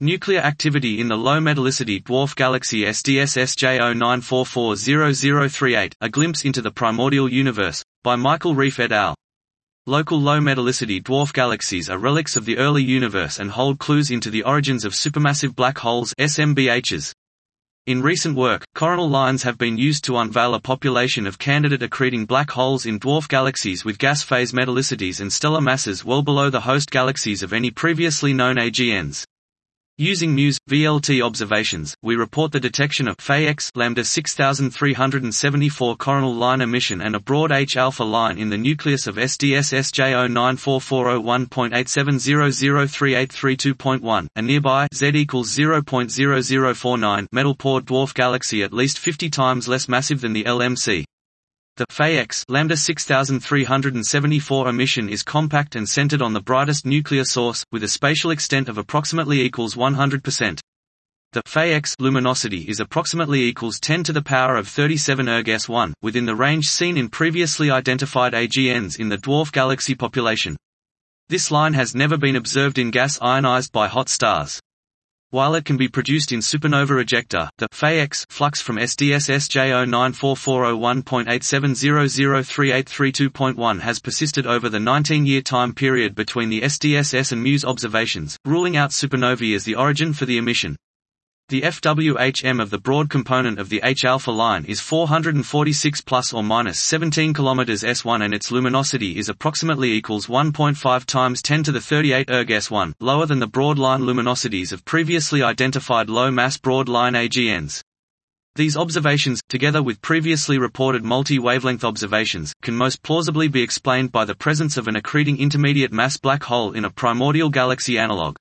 Nuclear activity in the low metallicity dwarf galaxy SDSS-J09440038, A Glimpse into the Primordial Universe, by Michael Reefe et al. Local low metallicity dwarf galaxies are relics of the early universe and hold clues into the origins of supermassive black holes SMBHs. In recent work, coronal lines have been used to unveil a population of candidate accreting black holes in dwarf galaxies with gas phase metallicities and stellar masses well below the host galaxies of any previously known AGNs. Using MUSE VLT observations, we report the detection of Fe X lambda 6374 coronal line emission and a broad H-alpha line in the nucleus of SDSS J094401.87003832.1, a nearby Z equals 0.0049 metal poor dwarf galaxy at least 50 times less massive than the LMC. The Fe X lambda 6374 emission is compact and centered on the brightest nuclear source, with a spatial extent of approximately equals 100%. The Fe X luminosity is approximately equals 10 to the power of 37 erg S1, within the range seen in previously identified AGNs in the dwarf galaxy population. This line has never been observed in gas ionized by hot stars. While it can be produced in supernova ejecta, the Fe X flux from SDSS-J094401.87003832.1 has persisted over the 19-year time period between the SDSS and MUSE observations, ruling out supernovae as the origin for the emission. The FWHM of the broad component of the H-alpha line is 446 plus or minus 17 km S1 and its luminosity is approximately equals 1.5 times 10 to the 38 erg S1, lower than the broad line luminosities of previously identified low-mass broad line AGNs. These observations, together with previously reported multi-wavelength observations, can most plausibly be explained by the presence of an accreting intermediate mass black hole in a primordial galaxy analog.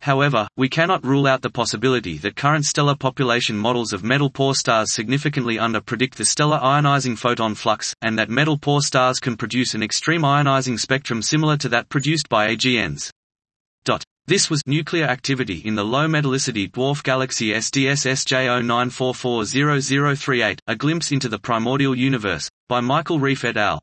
However, we cannot rule out the possibility that current stellar population models of metal-poor stars significantly under-predict the stellar ionizing photon flux, and that metal-poor stars can produce an extreme ionizing spectrum similar to that produced by AGNs. Dot. This was nuclear activity in the low metallicity dwarf galaxy SDSS J09440038, A Glimpse into the Primordial Universe, by Michael Reefe et al.